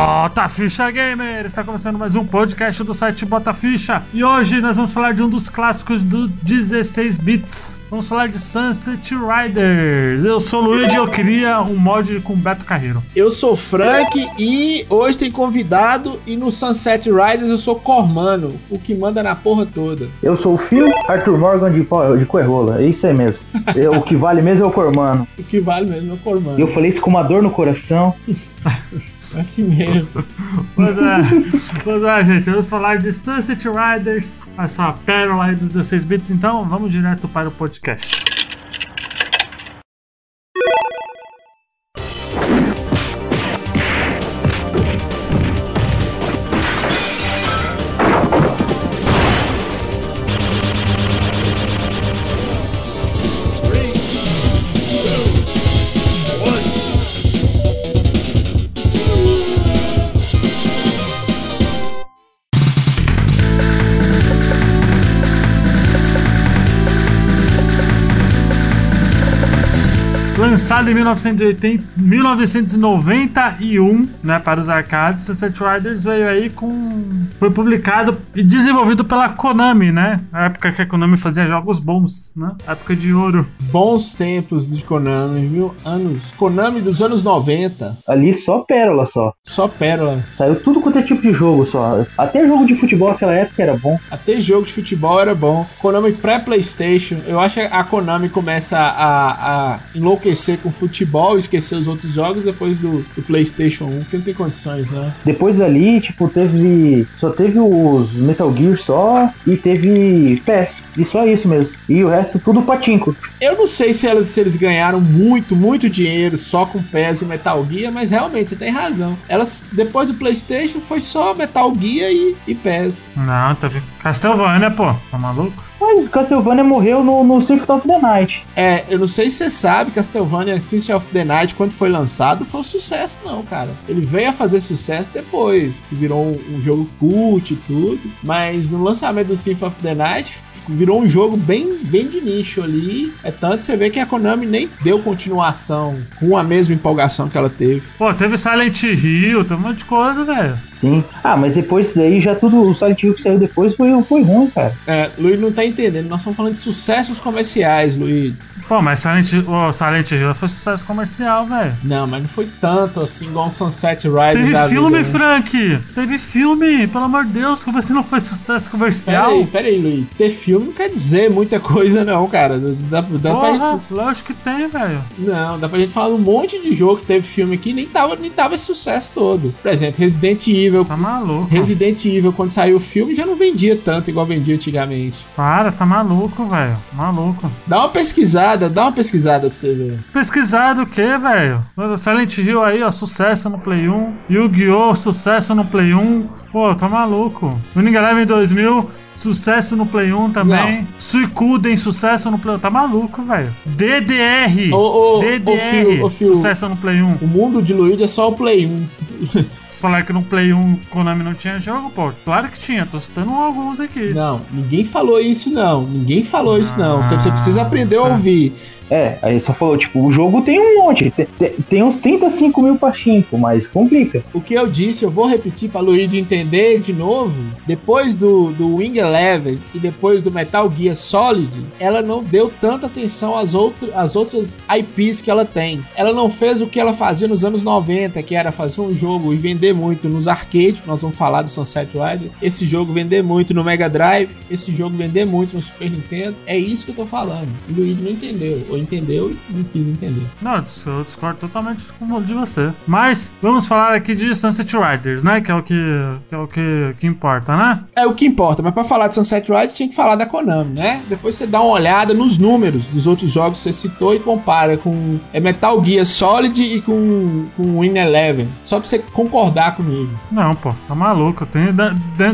Bota Ficha Gamer! Está começando mais um podcast do site Bota Ficha e hoje nós vamos falar de um dos clássicos do 16 bits. Vamos falar de Sunset Riders. Eu sou o Luigi e eu queria um mod com Beto Carreiro. Eu sou Frank e hoje tem convidado e no Sunset Riders eu sou Cormano, o que manda na porra toda. Eu sou o Phil Arthur Morgan de, de Coerrola, é isso aí mesmo. Eu, o que vale mesmo é o Cormano. O que vale mesmo é o Cormano. Eu falei isso com uma dor no coração. Assim mesmo. Pois é, pois é, gente, vamos falar de Sunset Riders, essa pérola aí dos 16 bits, então vamos direto para o podcast. Lançado em 1980, 1991, né, para os arcades, Sunset Riders veio aí com foi publicado e desenvolvido pela Konami, né? A época que a Konami fazia jogos bons, né? A época de ouro. Bons tempos de Konami, viu? Anos. Konami dos anos 90. Ali só pérola só. Só pérola. Saiu tudo quanto é tipo de jogo só. Até jogo de futebol naquela época era bom. Até jogo de futebol era bom. Konami pré-PlayStation. Eu acho que a Konami começa a, a enlouquecer com futebol, esquecer os outros jogos depois do, do PlayStation 1, que não tem condições, né? Depois dali, tipo, teve. Só teve os Metal Gear só e teve PES. E só isso mesmo. E o resto tudo patinco. Eu não sei se eles, se eles ganharam muito, muito dinheiro só com PES e Metal Gear, mas realmente você tem razão. Elas, depois do PlayStation, foi só Metal Gear e, e PES. Não, teve Castlevania, pô. Tá maluco? Mas Castlevania morreu no, no Symphony of the Night. É, eu não sei se você sabe, Castlevania Symphony of the Night, quando foi lançado, foi um sucesso, não, cara. Ele veio a fazer sucesso depois, que virou um, um jogo cult e tudo. Mas no lançamento do Symphony of the Night, virou um jogo bem, bem de nicho ali. É tanto você vê que a Konami nem deu continuação com a mesma empolgação que ela teve. Pô, teve Silent Hill, tem um monte de coisa, velho. Sim. Ah, mas depois daí já tudo, o Silent Hill que saiu depois foi, foi ruim, cara. É, Luiz não tá entendendo. Nós estamos falando de sucessos comerciais, Luiz. Pô, mas Silent, oh, Silent Hill foi sucesso comercial, velho. Não, mas não foi tanto assim igual um Sunset Riders Teve filme, vida, né? Frank! Teve filme, pelo amor de Deus, como assim não foi sucesso comercial? Peraí, peraí, Luiz. Ter filme não quer dizer muita coisa, não, cara. Dá, dá Porra, pra gente... lógico que tem, velho. Não, dá pra gente falar um monte de jogo que teve filme aqui e nem tava, nem tava esse sucesso todo. Por exemplo, Resident Evil. Tá maluco. Resident Evil, quando saiu o filme, já não vendia tanto igual vendia antigamente. Para, tá maluco, velho. Maluco. Dá uma pesquisada, dá uma pesquisada pra você ver. Pesquisado o quê, velho? Silent Hill aí, ó, sucesso no Play 1. Yu-Gi-Oh! sucesso no Play 1. Pô, tá maluco. Winning Eleven 2000, sucesso no Play 1 também. Não. Suicuden, sucesso no Play 1. Tá maluco, velho. DDR. Ô, ô, DDR. Ô, Phil, sucesso no Play 1. O mundo de Luigi é só o Play 1. Você falar que no Play 1 Konami não tinha jogo, pô. Claro que tinha, tô citando alguns aqui. Não, ninguém falou isso não. Ninguém falou ah, isso não. Você, você precisa aprender a ouvir. É, aí só falou, tipo, o jogo tem um monte, tem, tem uns 35 mil pachinko, mas complica. O que eu disse, eu vou repetir pra Luigi entender de novo. Depois do, do Wing Eleven e depois do Metal Gear Solid, ela não deu tanta atenção às, outro, às outras IPs que ela tem. Ela não fez o que ela fazia nos anos 90, que era fazer um jogo e vender muito nos arcades, nós vamos falar do Sunset Rider. Esse jogo vender muito no Mega Drive, esse jogo vender muito no Super Nintendo. É isso que eu tô falando. O Luigi não entendeu entendeu e não quis entender. Não, eu discordo totalmente de você. Mas vamos falar aqui de Sunset Riders, né? Que é o que, que, é o que, que importa, né? É o que importa, mas para falar de Sunset Riders tinha que falar da Konami, né? Depois você dá uma olhada nos números dos outros jogos que você citou e compara com é Metal Gear Solid e com, com Win Eleven. Só pra você concordar comigo. Não, pô, tá maluco. Tem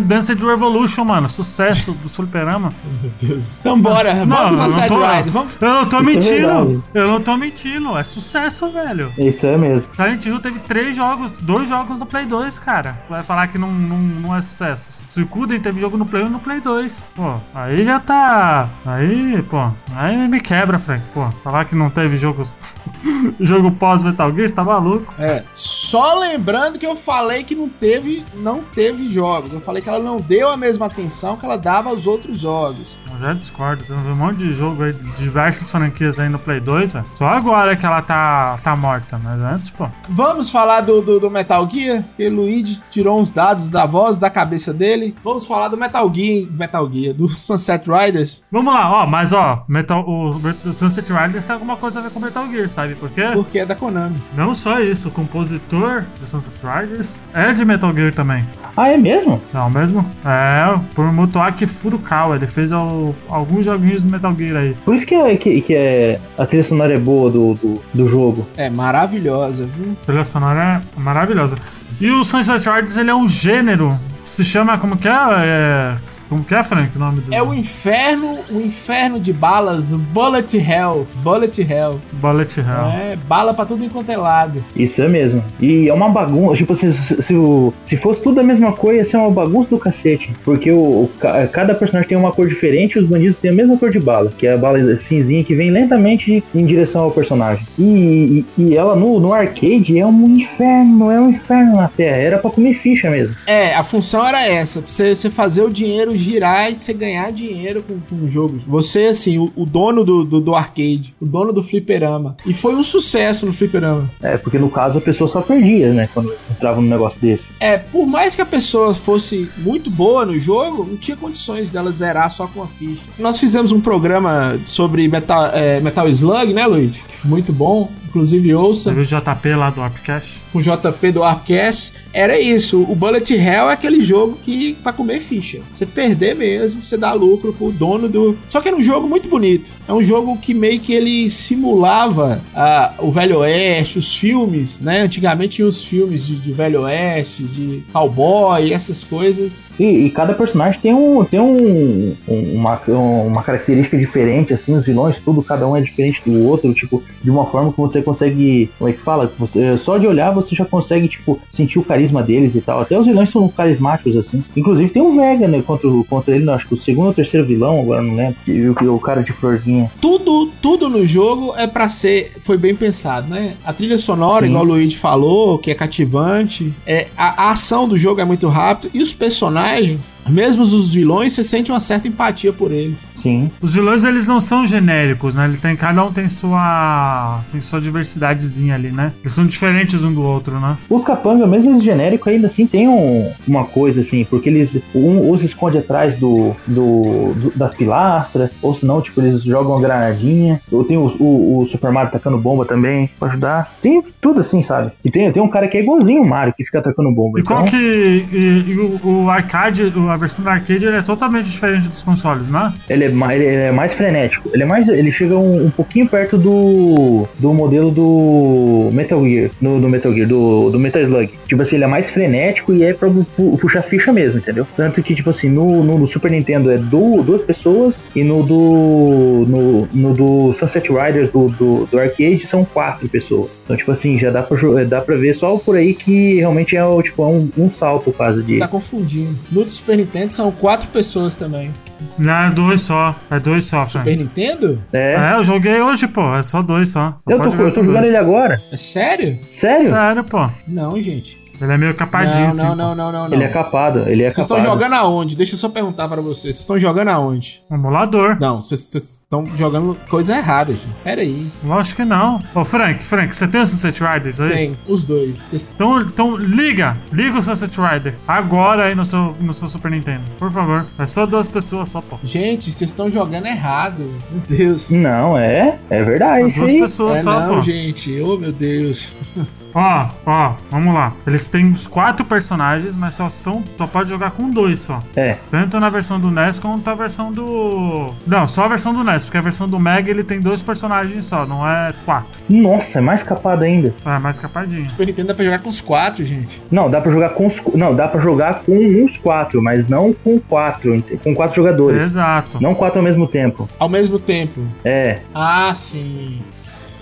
Dance Revolution, mano. Sucesso do Fliperama. Meu Deus. Então bora, vamos não, Sunset Riders. Vamos... Eu não tô mentindo verdade. Eu não tô mentindo. É sucesso, velho. Isso é mesmo. Silent Hill teve três jogos, dois jogos no Play 2, cara. Vai falar que não, não, não é sucesso. Suicuden teve jogo no Play 1 e no Play 2. Pô, aí já tá. Aí, pô. Aí me quebra, Frank. Pô, falar que não teve jogo. jogo pós Metal Gear, tá maluco? É. Só lembrando que eu falei que não teve, não teve jogos. Eu falei que ela não deu a mesma atenção que ela dava aos outros jogos. Eu já discordo. Tem um monte de jogo aí, de diversas franquias aí no Play 2, velho. Só agora que ela tá, tá morta, mas antes, pô. Vamos falar do, do, do Metal Gear, que o Luigi tirou uns dados da voz, da cabeça dele. Vamos falar do Metal Gear, Metal Gear, do Sunset Riders. Vamos lá, ó, mas ó, Metal, o, o Sunset Riders tem alguma coisa a ver com Metal Gear, sabe por quê? Porque é da Konami. Não só isso, o compositor de Sunset Riders é de Metal Gear também. Ah, é mesmo? Não mesmo? É, por Motoaki Furukawa, ele fez al- alguns joguinhos do Metal Gear aí. Por isso que, é, que, que é, a trilha sonora é boa do, do, do jogo. É maravilhosa, viu? A trilha sonora é maravilhosa. E o Sunset Riders, ele é um gênero, se chama, como que é? É, Como que é, Frank, o nome do... É o inferno, o inferno de balas, Bullet Hell. Bullet Hell. Bullet Hell. É, bala pra tudo enquanto é lado. Isso é mesmo. E é uma bagunça. Tipo assim, se, se, o- se fosse tudo a mesma cor, ia ser uma bagunça do cacete. Porque o, o ca- cada personagem tem uma cor diferente e os bandidos têm a mesma cor de bala. Que é a bala cinzinha que vem lentamente em direção ao personagem. E, e, e ela no, no arcade é um inferno, é um inferno na terra. Era pra comer ficha mesmo. É, a função era essa, pra você, você fazer o dinheiro girar e você ganhar dinheiro com, com jogos. Você, assim, o, o dono do, do, do arcade, o dono do fliperama. E foi um sucesso no fliperama. É, porque no caso a pessoa só perdia, né? Quando entrava num negócio desse. É, por mais que a pessoa fosse muito boa no jogo, não tinha condições dela zerar só com a ficha. Nós fizemos um programa sobre Metal, é, Metal Slug, né, Luigi? Muito bom. Inclusive ouça. Teve o JP lá do Upcast. com o JP do Arcast, era isso. O Bullet Hell é aquele jogo que pra comer ficha. Você perder mesmo, você dá lucro pro dono do. Só que era um jogo muito bonito. É um jogo que meio que ele simulava ah, o Velho Oeste, os filmes, né? Antigamente tinha os filmes de, de Velho Oeste, de cowboy, essas coisas. E, e cada personagem tem, um, tem um, um- uma, uma característica diferente, assim, os vilões, tudo, cada um é diferente do outro, tipo, de uma forma que você consegue, como é que fala? Você, só de olhar você já consegue, tipo, sentir o carisma deles e tal. Até os vilões são carismáticos, assim. Inclusive tem um Vega, né, contra, contra ele, acho que o segundo ou terceiro vilão, agora não lembro, e o, o cara de florzinha. tudo, tudo no jogo é pra ser, foi bem pensado, né? A trilha sonora, Sim. igual o Luigi falou, que é cativante, é a, a ação do jogo é muito rápida e os personagens, mesmo os vilões, você sente uma certa empatia por eles. Sim. Os vilões, eles não são genéricos, né? Ele tem, cada um tem sua tem sua diversidadezinha ali, né? Eles são diferentes um do outro, né? Os capanga, mesmo eles genéricos, ainda assim tem um- uma coisa assim, porque eles um ou se esconde atrás do, do, do- das pilastras, ou senão, tipo, eles jogam uma granadinha. Ou tem o, o, o Super Mario tacando bomba também pra ajudar. Tem tudo assim, sabe? E tem, tem um cara que é igualzinho o Mario, que fica atacando bomba. E qual então, que. E, e o, o arcade, o- a versão do arcade, ele é totalmente diferente dos consoles, né? ele, é, ma- ele é mais frenético. Ele é mais. Ele chega um, um pouquinho perto do. do modelo do Metal Gear. Do, do Metal Gear, do, do Metal Slug. Tipo assim, ele é mais frenético e é pra pu- puxar ficha mesmo, entendeu? Tanto que, tipo assim, no, no, no Super Nintendo é du- duas pessoas e no do. No, no do Sunset Riders do, do, do arcade são quatro pessoas. Então, tipo assim, já dá pra, dá pra ver só por aí que realmente é, o- tipo, é um, um salto quase de. Tá confundindo. No do Super Nintendo são quatro pessoas também. Não, é dois só. É dois só. Super Nintendo? É. É, eu joguei hoje, pô. É só dois só. Só Eu tô, eu tô jogando dois. ele agora. É sério? Sério? Sério, pô. Não, gente. Ele é meio capadinho, não, assim. não, pô. não, não, não, não. Ele é capado, ele é Vocês estão jogando aonde? Deixa eu só perguntar para vocês. Vocês estão jogando aonde? Emulador. Não, vocês estão jogando coisa errada, gente. Pera aí. Lógico que não. Ô, Frank, Frank, você tem o Sunset Riders aí? Tem, os dois. Vocês Então, então liga, liga o Sunset Rider agora aí no seu, no seu Super Nintendo, por favor. É só duas pessoas só, pô. Gente, vocês estão jogando errado. Meu Deus. Não, é. É verdade, isso duas pessoas É só, não, pô. gente. Oh, meu Deus. Ó, ó, vamos lá. Eles têm os quatro personagens, mas só são. Só pode jogar com dois só. É, Tanto na versão do NES quanto na versão do. Não, só a versão do NES, porque a versão do Mega ele tem dois personagens só, não é quatro. nossa, é mais capado ainda. É mais capadinho. Super Nintendo dá pra jogar com os quatro, gente. Não, dá pra jogar com os. Não, dá pra jogar com uns quatro, mas não com quatro. Com quatro jogadores. Exato. Não quatro ao mesmo tempo. Ao mesmo tempo. É. Ah, sim.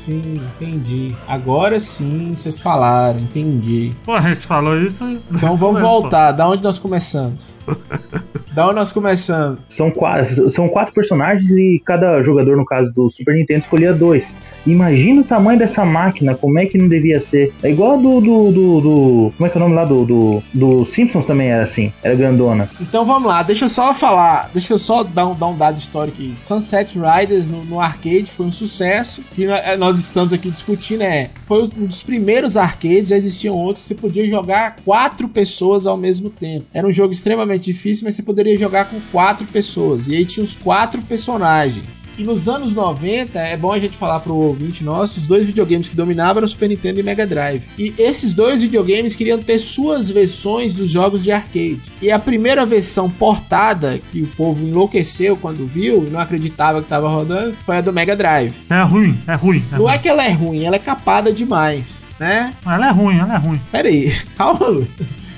Sim, entendi. Agora sim vocês falaram, entendi. Pô, a gente falou isso. Então vamos voltar. Da onde nós começamos? Da onde nós começamos? São quatro, são quatro personagens e cada jogador, no caso do Super Nintendo, escolhia dois. Imagina o tamanho dessa máquina, como é que não devia ser. É igual do. do, do, do- como é que é o nome lá? Do, do, do Simpsons também era assim, era grandona. Então vamos lá, deixa eu só falar, deixa eu só dar um, dar um dado histórico aqui. Sunset Riders no, no arcade foi um sucesso, que nó- eh, nós estamos aqui discutindo é, foi um dos primeiros arcades, já existiam outros, você podia jogar quatro pessoas ao mesmo tempo. Era um jogo extremamente difícil, mas você poderia jogar com quatro pessoas, e aí tinha os quatro personagens. E nos anos 90, é bom a gente falar pro ouvinte nosso, os dois videogames que dominavam eram o Super Nintendo e Mega Drive. E esses dois videogames queriam ter suas versões dos jogos de arcade. E a primeira versão portada, que o povo enlouqueceu quando viu, e não acreditava que estava rodando, foi a do Mega Drive. É ruim, é ruim. É Não ruim. é que ela é ruim, ela é capada demais, né? Ela é ruim, ela é ruim. Pera aí, calma, Lu.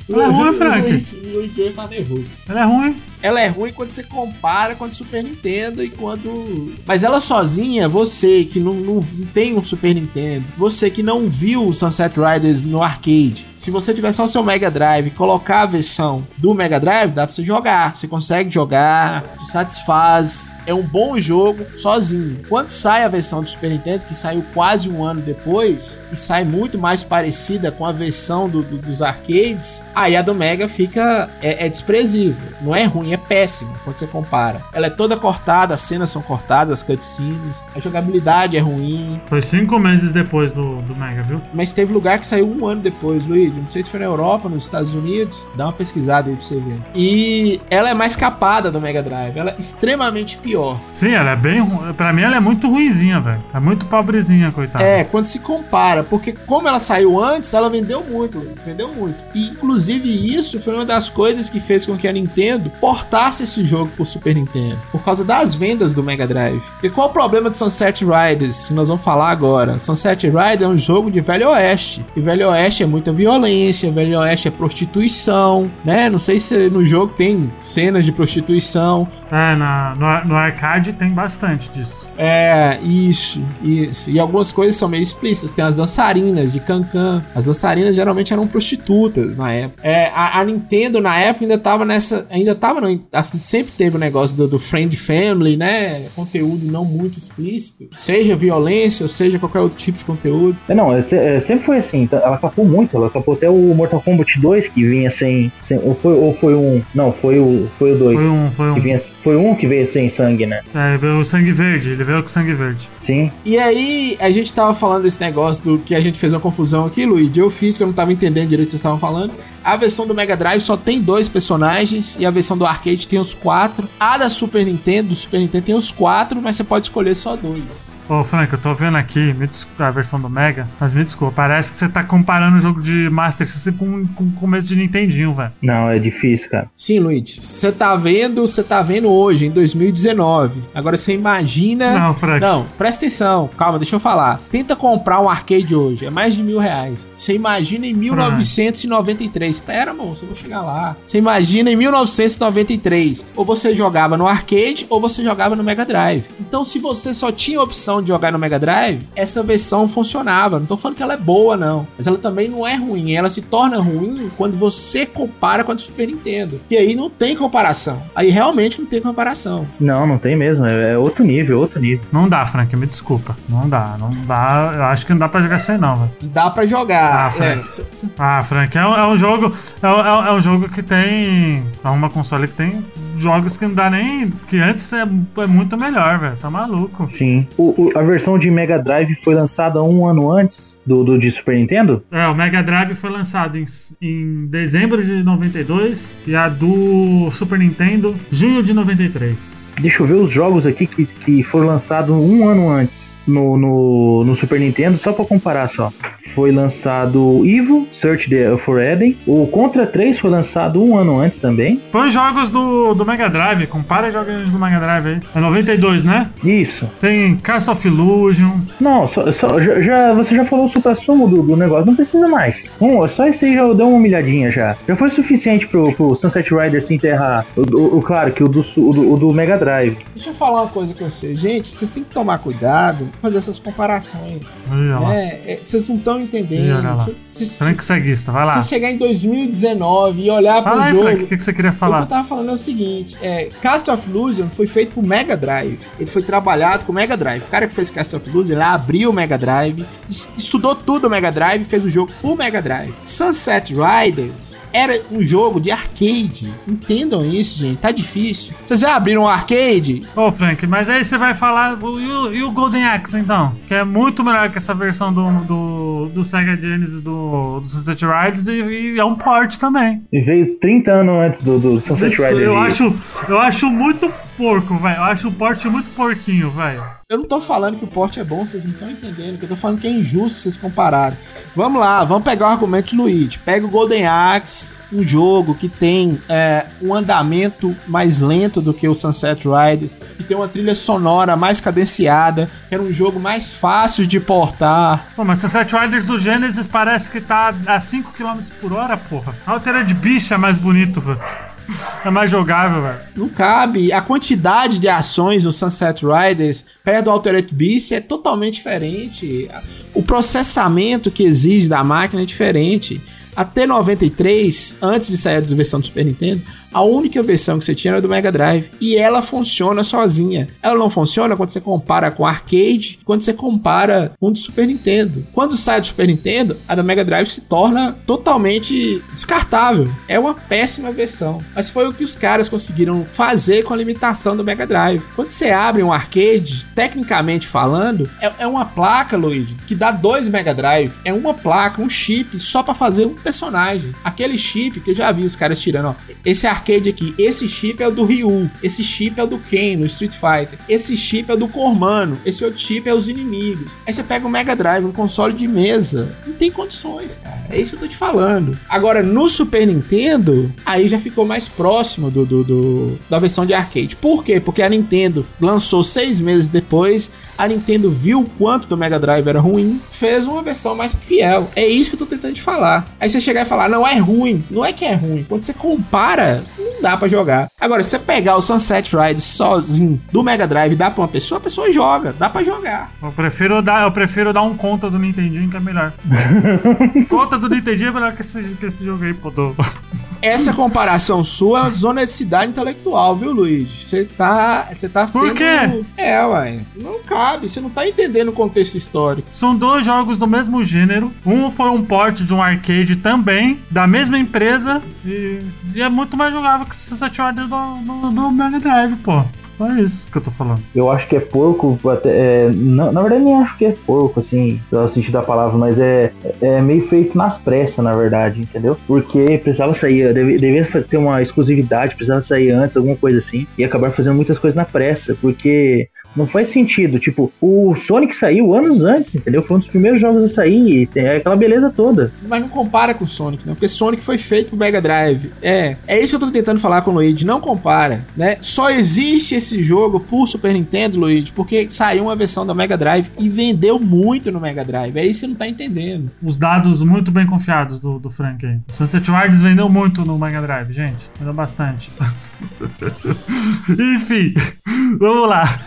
Ela é ruim, Frank. O George tá nervoso. Ela é ruim. Ela é ruim quando você compara com a Super Nintendo e quando. Mas ela sozinha, você que não, não tem um Super Nintendo, você que não viu o Sunset Riders no arcade, se você tiver só seu Mega Drive e colocar a versão do Mega Drive, dá pra você jogar. Você consegue jogar, te satisfaz. É um bom jogo sozinho. Quando sai a versão do Super Nintendo, que saiu quase um ano depois, e sai muito mais parecida com a versão do- do- dos arcades, aí a do Mega fica. É, é desprezível. Não é ruim, é péssimo quando você compara. Ela é toda cortada, as cenas são cortadas, as cutscenes, a jogabilidade é ruim. Foi cinco meses depois do, do Mega, viu? Mas teve lugar que saiu um ano depois, Luiz. Não sei se foi na Europa, nos Estados Unidos. Dá uma pesquisada aí pra você ver. E ela é mais capada do Mega Drive. Ela é extremamente pior. Sim, ela é bem ruim. Pra mim, ela é muito ruinzinha, velho. É muito pobrezinha, coitada. É, quando se compara, porque como ela saiu antes, ela vendeu muito, vendeu muito. E inclusive isso foi uma das coisas que fez com que a Nintendo portasse esse jogo pro Super Nintendo, por causa das vendas do Mega Drive. E qual o problema de Sunset Riders, que nós vamos falar agora? Sunset Riders é um jogo de Velho Oeste. E Velho Oeste é muita violência, Velho Oeste é prostituição, né? Não sei se no jogo tem cenas de prostituição, É, na, no, no arcade tem bastante disso. é, isso, isso. E algumas coisas são meio explícitas. Tem as dançarinas de Cancan. As dançarinas geralmente eram prostitutas na época. É, a, a Nintendo na época ainda tava nessa. Ainda tava, não, assim, sempre teve o negócio do, do Friend Family, né? Conteúdo não muito explícito. Seja violência ou seja qualquer outro tipo de conteúdo. É, não, é, é, sempre foi assim. tá- Ela capou muito. Ela capou até o Mortal Kombat 2, que vinha sem. sem- ou, foi, ou foi um. Não, foi o, foi o 2. Foi um. Foi um. Que vinha, foi um que veio sem sangue, né? É, ele veio o sangue verde. Ele veio com sangue verde. Sim. E aí, a gente tava falando desse negócio do que a gente fez uma confusão aqui, Luigi. Eu fiz que eu não tava entendendo direito o que vocês estavam falando. A versão do Mega Drive só tem dois personagens e a versão do arcade tem os quatro. A da Super Nintendo, do Super Nintendo tem os quatro, mas você pode escolher só dois. Ô, Frank, eu tô vendo aqui a versão do Mega, mas me desculpa, parece que você tá comparando o jogo de Master System com, com o começo de Nintendinho, velho. Não, é difícil, cara. Sim, Luigi. Você tá vendo, você tá vendo hoje, em 2019. Agora você imagina. Não, Frank. Não, presta atenção, calma, deixa eu falar. Tenta comprar um arcade hoje, é mais de mil reais. Você imagina em 1993. Espera, moço, eu vou chegar lá. Você imagina em 1993. Ou você jogava no arcade ou você jogava no Mega Drive. Então, se você só tinha a opção de jogar no Mega Drive, essa versão funcionava. Não tô falando que ela é boa, não. Mas ela também não é ruim. Ela se torna ruim quando você compara com a do Super Nintendo. E aí não tem comparação. Aí realmente não tem comparação. Não, não tem mesmo. É, é outro nível, outro nível. Não dá, Frank, me desculpa. Não dá, não dá. Eu acho que não dá pra jogar sem não, velho. Dá pra jogar. Ah, Frank. É, Ah, Frank, é um, é um jogo. É, um- é um- é um jogo que tem. É uma console que tem jogos que não dá nem. Que antes é, é muito melhor, velho. Tá maluco. Sim. O, o- a versão de Mega Drive foi lançada um ano antes do, do de Super Nintendo? É, o Mega Drive foi lançado em, em dezembro de 92 e a do Super Nintendo, junho de 93. Deixa eu ver os jogos aqui que, que foram lançados um ano antes no, no, no Super Nintendo, só pra comparar só. Foi lançado Evil, Search the, for Eden. O Contra 3 foi lançado um ano antes também. Põe jogos do, do Mega Drive, compara jogos do Mega Drive aí. É 92, né? Isso. Tem Cast of Illusion. Não, só, só- já, já- você já falou o supra-sumo do, do negócio, não precisa mais. Um, só esse aí já deu uma humilhadinha já. Já foi suficiente pro, pro Sunset Rider se enterrar. O, o- o- claro que o do, o do, o do Mega Drive. Deixa eu falar uma coisa com você. Gente, vocês têm que tomar cuidado fazer essas comparações. Lá. É, é, vocês não estão Olha entendendo. lá. Se, se, Frank Ceguista, vai lá. se chegar em 2019 e olhar pro Fala aí, jogo. Frank, o que, que você queria O que eu falar? tava falando é o seguinte: é, Cast of Illusion foi feito pro Mega Drive. Ele foi trabalhado com o Mega Drive. O cara que fez Cast of Illusion, ele abriu o Mega Drive, es- estudou tudo o Mega Drive e fez o jogo pro Mega Drive. Sunset Riders era um jogo de arcade. Entendam isso, gente. Tá difícil. Vocês já abriram um arcade? Ô, Frank, mas aí você vai falar. o- E o, e o Golden Axe, então? Que é muito melhor que essa versão do, do, do Sega Genesis do, do Sunset Riders e, e é um port também. E veio 30 anos antes do, do Sunset Rider. eu, acho, eu acho muito porco, velho. Eu acho o port muito porquinho, velho. Eu não tô falando que o porte é bom, vocês não estão entendendo. Que eu tô falando que é injusto vocês compararem. Vamos lá, vamos pegar o argumento de Luigi. Pega o Golden Axe, um jogo que tem é, um andamento mais lento do que o Sunset Riders, que tem uma trilha sonora mais cadenciada, que era um jogo mais fácil de portar. Pô, mas Sunset Riders do Genesis parece que tá a 5 km por hora, porra. A Altered Beast é mais bonito, velho. É mais jogável, velho. Não cabe. A quantidade de ações no Sunset Riders perto do Altered Beast é totalmente diferente. O processamento que exige da máquina é diferente. Até 93, antes de sair a versão do Super Nintendo, a única versão que você tinha era do Mega Drive. E ela funciona sozinha. Ela não funciona quando você compara com arcade, quando você compara com o do Super Nintendo. Quando sai do Super Nintendo, a do Mega Drive se torna totalmente descartável. É uma péssima versão. Mas foi o que os caras conseguiram fazer com a limitação do Mega Drive. Quando você abre um arcade, tecnicamente falando, é, é uma placa, Luigi, que dá dois Mega Drive. É uma placa, um chip, só pra fazer um personagem. Aquele chip que eu já vi os caras tirando, ó. Esse arcade aqui, esse chip é do Ryu, esse chip é do Ken no Street Fighter, esse chip é do Cormano, esse outro chip é os inimigos. Aí você pega o Mega Drive, um console de mesa. Não tem condições, cara. É isso que eu tô te falando. Agora, no Super Nintendo, aí já ficou mais próximo do, do- do- da versão de arcade. Por quê? Porque a Nintendo lançou seis meses depois, a Nintendo viu o quanto do Mega Drive era ruim, fez uma versão mais fiel. É isso que eu tô tentando te falar. Aí você chegar e falar, não é ruim. Não é que é ruim. Quando você compara, dá pra jogar. Agora, se você pegar o Sunset Riders sozinho do Mega Drive e dá pra uma pessoa, a pessoa joga. Dá pra jogar. Eu prefiro dar, eu prefiro dar um conta do Nintendinho que é melhor. conta do Nintendinho é melhor que esse, que esse jogo aí, pô. Do... Essa comparação sua é uma desonestidade intelectual, viu, Luiz? Você tá, você tá Por sendo... quê? É, ué. Não cabe. Você não tá entendendo o contexto histórico. São dois jogos do mesmo gênero. Um foi um port de um arcade também, da mesma empresa. E, e é muito mais jogável que o Sunset Riders do, do, do Mega Drive, pô. Só isso que eu tô falando. Eu acho que é porco, até, é, na, na verdade nem acho que é porco, assim, pelo sentido da palavra, mas é, é meio feito nas pressas, na verdade, entendeu? Porque precisava sair, devia fa- ter uma exclusividade, precisava sair antes, alguma coisa assim, e acabar fazendo muitas coisas na pressa, porque não faz sentido, tipo, o Sonic saiu anos antes, entendeu? Foi um dos primeiros jogos a sair, e tem aquela beleza toda. Mas não compara com o Sonic, não. Porque Sonic foi feito pro Mega Drive. É, é isso que eu tô tentando falar com o Luigi. Não compara, né? Só existe esse jogo por Super Nintendo, Luigi, porque saiu uma versão da Mega Drive e vendeu muito no Mega Drive. É isso que você não tá entendendo. Os dados muito bem confiados do, do Frank aí. O Sunset Riders vendeu muito no Mega Drive, gente. Vendeu bastante. Enfim, vamos lá.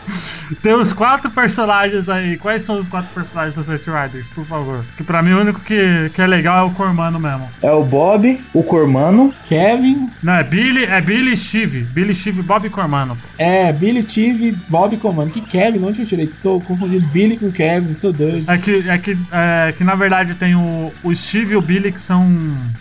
Temos quatro personagens aí. Quais são os quatro personagens do Sunset Riders, por favor? Que pra mim o único que, que é legal é o Cormano mesmo. É o Bob, o Cormano, Kevin, Não, é Billy, é Billy e Steve. Billy, Steve, Bob e Cormano. é, Billy, Tive, Bob Comando. Que Kevin? Onde eu tirei? Tô confundindo Billy com Kevin, tô doido. É que, é que, é que na verdade tem o, o Steve e o Billy que são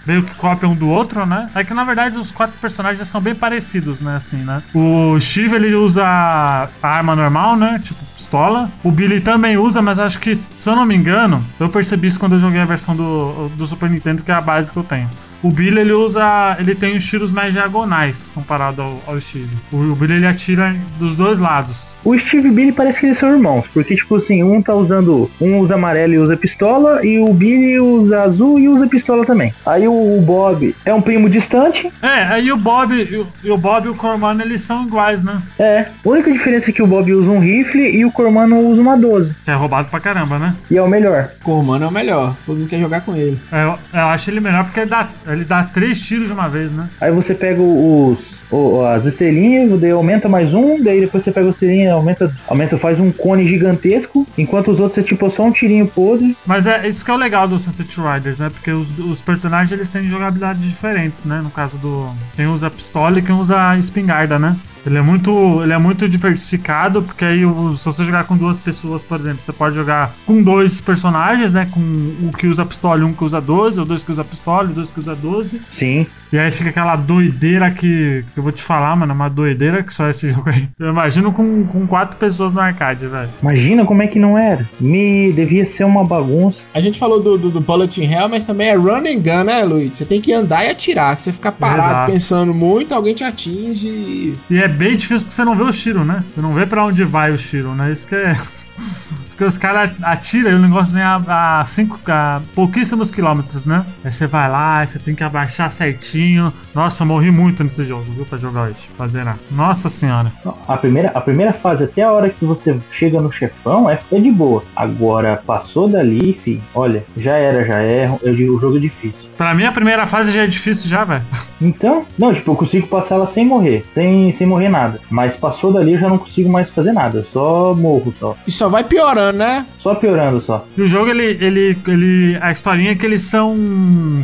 meio que cópia um do outro, né? É que na verdade os quatro personagens são bem parecidos, né? Assim, né? O Steve ele usa a arma normal, né? Tipo pistola. O Billy também usa, mas acho que, se eu não me engano, eu percebi isso quando eu joguei a versão do, do Super Nintendo, que é a base que eu tenho. O Billy ele usa. ele tem os tiros mais diagonais comparado ao, ao Steve. O, o Billy ele atira dos dois lados. O Steve e o Billy parece que eles são irmãos, porque, tipo assim, um tá usando. Um usa amarelo e usa pistola, e o Billy usa azul e usa pistola também. Aí o, o Bob é um primo distante. É, aí o Bob e o, o Bob e o Cormano eles são iguais, né? É. A única diferença é que o Bob usa um rifle e o Cormano usa uma 12. Que é roubado pra caramba, né? E é o melhor. Cormano é o melhor. Todo mundo quer jogar com ele. É, eu, eu acho ele melhor porque ele dá, ele dá três tiros de uma vez, né? Aí você pega os. o- as estrelinhas, daí aumenta mais um, daí depois você pega a estrelinha, aumenta, aumenta, faz um cone gigantesco, enquanto os outros é tipo só um tirinho podre. Mas é isso que é o legal do Sunset Riders, né? Porque os, os personagens eles têm jogabilidades diferentes, né? No caso do. Quem usa pistola e quem usa a espingarda, né? Ele é muito, ele é muito diversificado, porque aí o- se você jogar com duas pessoas, por exemplo, você pode jogar com dois personagens, né? Com um que usa pistola e um que usa 12, ou dois que usa pistola e dois que usa 12. Sim. E aí fica aquela doideira que, que eu vou te falar, mano, uma doideira que só esse jogo aí. Eu imagino com, com quatro pessoas no arcade, velho. Imagina como é que não era. Me devia ser uma bagunça. A gente falou do, do, do Bullet in Hell, mas também é run and gun, né, Luiz? Você tem que andar e atirar. Que você ficar parado Exato. pensando muito, alguém te atinge e. E é bem difícil porque você não vê o tiro, né? Você não vê pra onde vai o tiro, né? Isso que é. Porque os caras atiram e o negócio vem a, a, cinco, a pouquíssimos quilômetros, né? Aí você vai lá, você tem que abaixar certinho. Nossa, eu morri muito nesse jogo, viu? Pra jogar hoje. Pra zerar. Nossa senhora. A primeira, a primeira fase, até a hora que você chega no chefão, é, é de boa. Agora, passou dali, fi, olha, já era, já é. Eu digo, o jogo é difícil. Pra mim a primeira fase já é difícil já, velho. Então, não, tipo, eu consigo passar ela sem morrer, sem, sem morrer nada. Mas passou dali, eu já não consigo mais fazer nada. Eu só morro, só. E só vai piorando, né? Só piorando, só. E o jogo, ele, ele, ele. A historinha é que eles são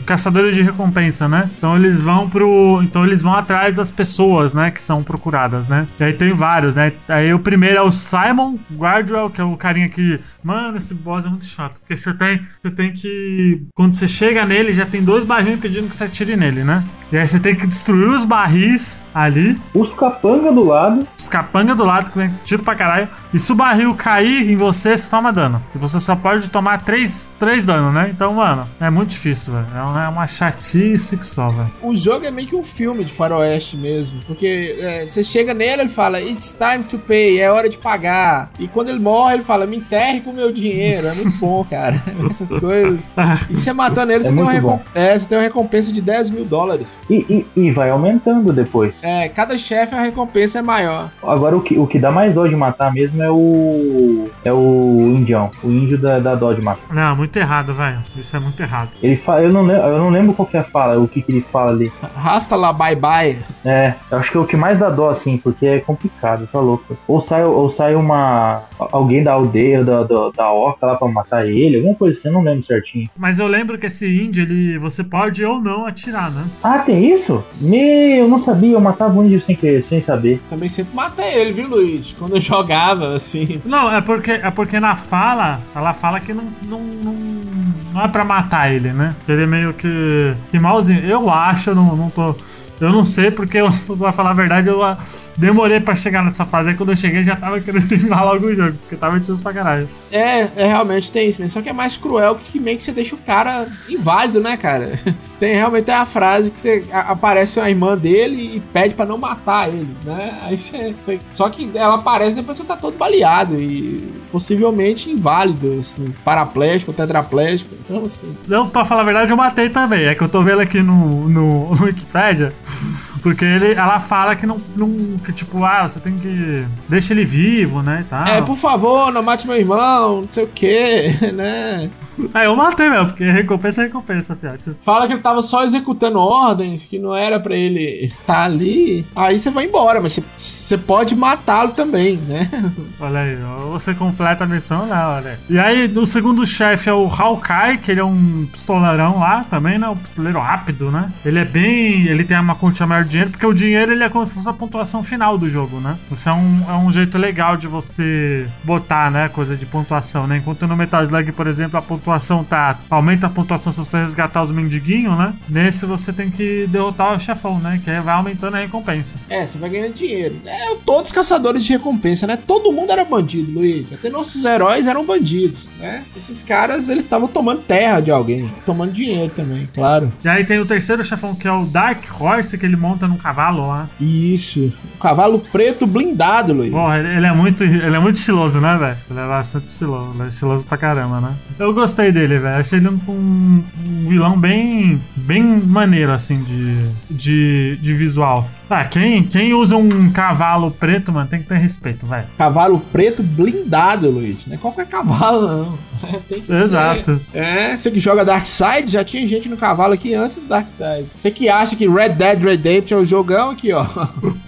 caçadores de recompensa, né? Então eles vão pro. Então eles vão atrás das pessoas, né? Que são procuradas, né? E aí tem vários, né? Aí o primeiro é o Simon Guardwell, que é o carinha que. Mano, esse boss é muito chato. Porque você tem. Você tem que. Quando você chega nele, já tem dois barris pedindo que você atire nele, né? E aí você tem que destruir os barris ali. Os capanga do lado, Os capanga do lado, que vem tiro pra caralho. E se o barril cair em você, você toma dano. E você só pode tomar 3, três danos, né? Então, mano, é muito difícil, velho. É uma- É uma chatice que só, velho. O jogo é meio que um filme de faroeste mesmo. Porque é, você chega nele, ele fala, It's time to pay, é hora de pagar. E quando ele morre, ele fala, me enterre com o meu dinheiro. É muito bom, cara. Essas coisas. E você matando ele, É você, tem uma bom. é, você tem uma recompensa de 10 mil dólares. E, e, e vai aumentando depois. É, cada chefe a recompensa é maior. Agora, o que, o que dá mais dó de matar mesmo é o. É o indião. O índio da, da dó de matar. Não, muito errado, velho. Isso é muito errado. Ele fala, eu não, lembro, eu não lembro qual que é a fala, o que, que ele fala ali. Rasta lá, bye bye. É, eu acho que é o que mais dá dó, assim, porque é complicado, tá louco. Ou sai, ou sai uma. Alguém da aldeia, da, da, da orca lá pra matar ele, alguma coisa assim, eu não lembro certinho. Mas eu lembro que esse índio, ele. Você pode ou não atirar, né? Ah, tem isso? Meu, eu não sabia, eu matava o índio sem, querer, sem saber. Também sempre matei ele, viu, Luiz? Quando eu jogava, assim. Não, é porque, é porque na fala, ela fala que não, não, não, não é pra matar ele, né? Ele é meio que. Que malzinho. Eu acho, eu não, não tô. Eu não sei porque eu, pra falar a verdade, eu ah, demorei pra chegar nessa fase. Aí quando eu cheguei já tava querendo terminar logo o jogo, porque tava difícil pra caralho. É, é realmente tem isso, mas só que é mais cruel que meio que você deixa o cara inválido, né, cara? Tem realmente a frase que você aparece a irmã dele e pede pra não matar ele, né? Aí você. Só que ela aparece depois você tá todo baleado e possivelmente inválido, assim, paraplégico, tetraplégico. Então, assim. Eu, pra falar a verdade, eu matei também. É que eu tô vendo aqui no, no, no Wikipedia. Mm-hmm. Porque ele, ela fala que não, não. Que tipo, ah, você tem que. Deixa ele vivo, né? E tal. É, por favor, não mate meu irmão, não sei o que, né? Aí eu matei mesmo, porque recompensa é recompensa, Fiat. Fala que ele tava só executando ordens, que não era pra ele estar ali. Aí você vai embora, mas você- pode matá-lo também, né? Olha aí, você completa a missão, né? Olha. E aí, o segundo chefe é o Hawkeye, que ele é um pistoleirão lá também, né? Um pistoleiro rápido, né? Ele é bem. Ele tem uma quantia maior de dinheiro, porque o dinheiro ele é como se fosse a pontuação final do jogo, né? Isso é um, é um jeito legal de você botar, né? Coisa de pontuação, né? Enquanto no Metal Slug, por exemplo, a pontuação tá. Aumenta a pontuação se você resgatar os mendiguinhos, né? Nesse você tem que derrotar o chefão, né? Que aí vai aumentando a recompensa. É, você vai ganhando dinheiro. É, todos caçadores de recompensa, né? Todo mundo era bandido, Luiz. Até nossos heróis eram bandidos, né? Esses caras, eles estavam tomando terra de alguém. Tomando dinheiro também, claro. E aí tem o terceiro chefão, que é o Dark Horse, que ele monta num cavalo lá. Isso. Um cavalo preto blindado, Luiz. Porra, ele, é muito, ele é muito estiloso, né, velho? Ele é bastante estiloso. Ele é estiloso pra caramba, né? Eu gostei dele, velho. Achei ele um, um- um vilão bem, bem maneiro, assim, de, de, de visual. Ah, quem, quem usa um cavalo preto, mano, tem que ter respeito, velho. Cavalo preto blindado, Luiz. Não é qualquer cavalo, não. Ser- Exato. É, você que joga Darkseid, já tinha gente no cavalo aqui antes do Darkseid. Você que acha que Red Dead Redemption é o jogão aqui, ó.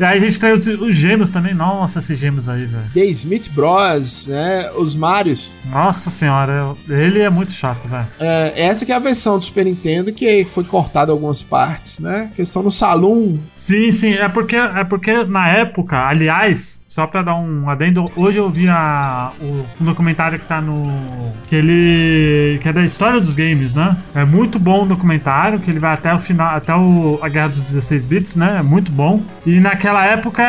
E aí a gente tem os, os gêmeos também. Nossa, esses gêmeos aí, velho. The Smith Bros, né? Os Marios. Nossa senhora, ele é muito chato, velho. É, essa que é a versão do Super Nintendo que foi cortada algumas partes, né? Que estão no salão. Sim, sim, é porque, é porque na época, aliás, só pra dar um adendo, hoje eu vi a, o, um documentário que tá no. que ele. que é da história dos games, né? É muito bom o documentário, que ele vai até o final, até o, a Guerra dos 16 bits, né? É muito bom. E naquela época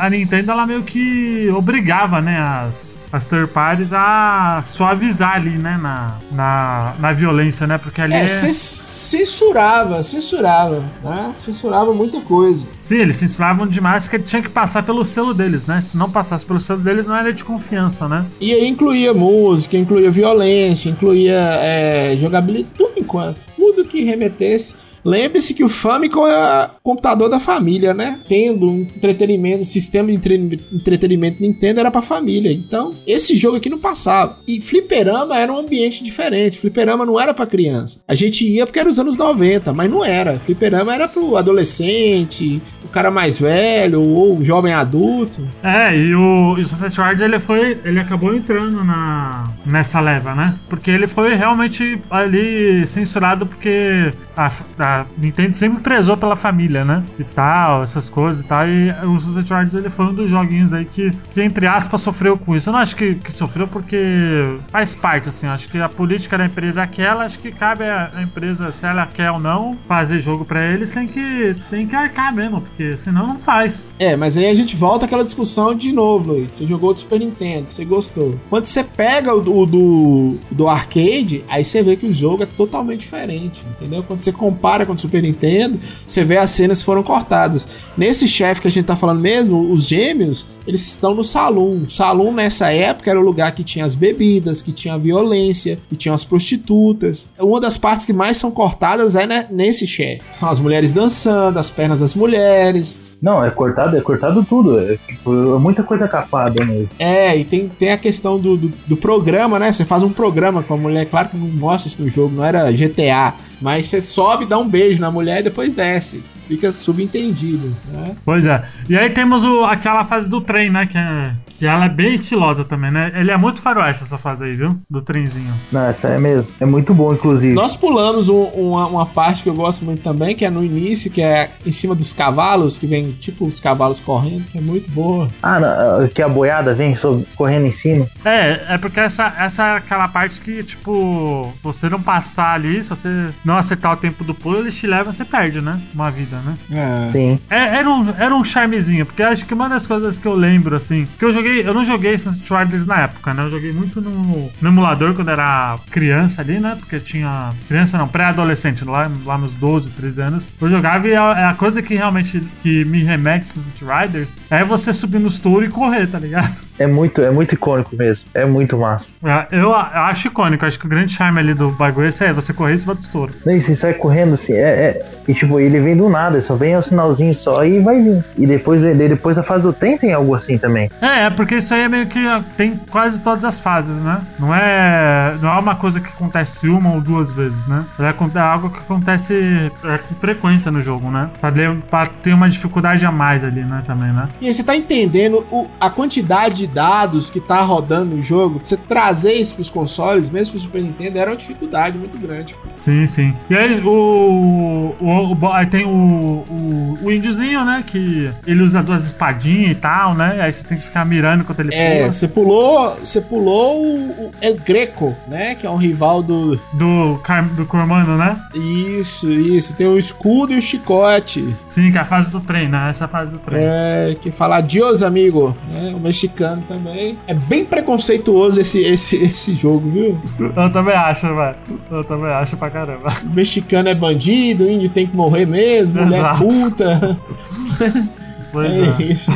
a Nintendo ela meio que obrigava, né, as. As third parties a suavizar ali, né, na, na, na violência, né? Porque ali É, é... cens- censurava, censurava, né? Censurava muita coisa. Sim, eles censuravam demais que tinha que passar pelo selo deles, né? Se não passasse pelo selo deles, não era de confiança, né? E aí incluía música, incluía violência, incluía é, jogabilidade, tudo enquanto. Tudo que remetesse. Lembre-se que o Famicom é o computador da família, né? Tendo um entretenimento, um sistema de entre- entretenimento Nintendo era pra família. Então, esse jogo aqui não passava. E Fliperama era um ambiente diferente. Fliperama não era pra criança. A gente ia porque era os anos 90, mas não era. Fliperama era pro adolescente, o cara mais velho ou o jovem adulto. É, e o, e o Sunset Riders, ele foi. Ele acabou entrando na, nessa leva, né? Porque ele foi realmente ali censurado porque a, a Nintendo sempre prezou pela família, né? E tal, essas coisas e tal. E o Sunset Riders ele foi um dos joguinhos aí que, que entre aspas, sofreu com isso. Eu não acho que, que sofreu porque faz parte, assim. Acho que a política da empresa é aquela, acho que cabe a, a empresa, se ela quer ou não fazer jogo pra eles, tem que, tem que arcar mesmo, porque senão não faz. É, mas aí a gente volta àquela discussão de novo, Luiz. Você jogou do Super Nintendo, você gostou. Quando você pega o do, do, do arcade, aí você vê que o jogo é totalmente diferente, entendeu? Quando você compara com o Super Nintendo, você vê as cenas que foram cortadas. Nesse chefe que a gente tá falando mesmo, os gêmeos, eles estão no salão. O salão nessa época era o lugar que tinha as bebidas, que tinha a violência, que tinha as prostitutas. Uma das partes que mais são cortadas é né, nesse chefe. São as mulheres dançando, as pernas das mulheres, Não, é cortado, é cortado tudo. É, tipo, é muita coisa capada mesmo. É, e tem, tem a questão do, do, do programa, né? Você faz um programa com a mulher, claro que não mostra isso no jogo, não era GTA, mas você sobe, dá um beijo na mulher e depois desce. Fica subentendido, né? Pois é. E aí temos o, aquela fase do trem, né? Que, é, que ela é bem estilosa também, né? Ele é muito faroeste essa fase aí, viu? Do trenzinho. Não, essa é mesmo. É muito bom, inclusive. Nós pulamos um- uma, uma parte que eu gosto muito também, que é no início, que é em cima dos cavalos, que vem tipo os cavalos correndo, que é muito boa. Ah, não, que a boiada vem correndo em cima. É, é porque essa, essa é aquela parte que, tipo, você não passar ali, se você não acertar o tempo do pulo, eles te levam e você perde, né? Uma vida, né? É. Sim. É, era, um, era um charmezinho, porque acho que uma das coisas que eu lembro, assim, que eu joguei, eu não joguei Sunset Riders na época, né? Eu joguei muito no, no emulador quando era criança ali, né? Porque tinha. Criança não, pré-adolescente, lá, lá nos 12, 13 anos. Eu jogava e a, a coisa que realmente que me remete a Sunset Riders é você subir nos touros e correr, tá ligado? É muito, é muito icônico mesmo. É muito massa. É, Eu, eu acho icônico, acho que o grande charme ali do bagulho é esse aí, você correr em cima dos touros. Daí você sai correndo assim, é, é- E tipo, ele vem do nada, só vem o sinalzinho só e vai vir. E depois, depois da fase do trem tem algo assim também. É, é porque isso aí é meio que tem quase todas as fases, né? Não é, não é uma coisa que acontece uma ou duas vezes, né? É, é algo que acontece é, com frequência no jogo, né? Pra, ter- pra ter uma dificuldade a mais ali, né? Também, né? E aí você tá entendendo o- a quantidade dados que tá rodando no jogo, você trazer isso pros consoles, mesmo pro Super Nintendo, era uma dificuldade muito grande. Sim, sim. E aí, o. o, o aí tem o, o, o índiozinho, né? Que ele usa duas espadinhas e tal, né? Aí você tem que ficar mirando enquanto ele É, pula. você pulou, você pulou o, o El Greco, né? Que é um rival do. Do, Car- do Cormano, né? Isso, isso. Tem o escudo e o chicote. Sim, que é a fase do trem, né? Essa é a fase do trem. É, que fala adiós, amigo. né? O mexicano também. É bem preconceituoso esse, esse, esse jogo, viu? Eu também acho, velho. Eu também acho pra caramba. O mexicano é bandido, o índio tem que morrer mesmo, mulher Exato. puta. Pois É é, isso.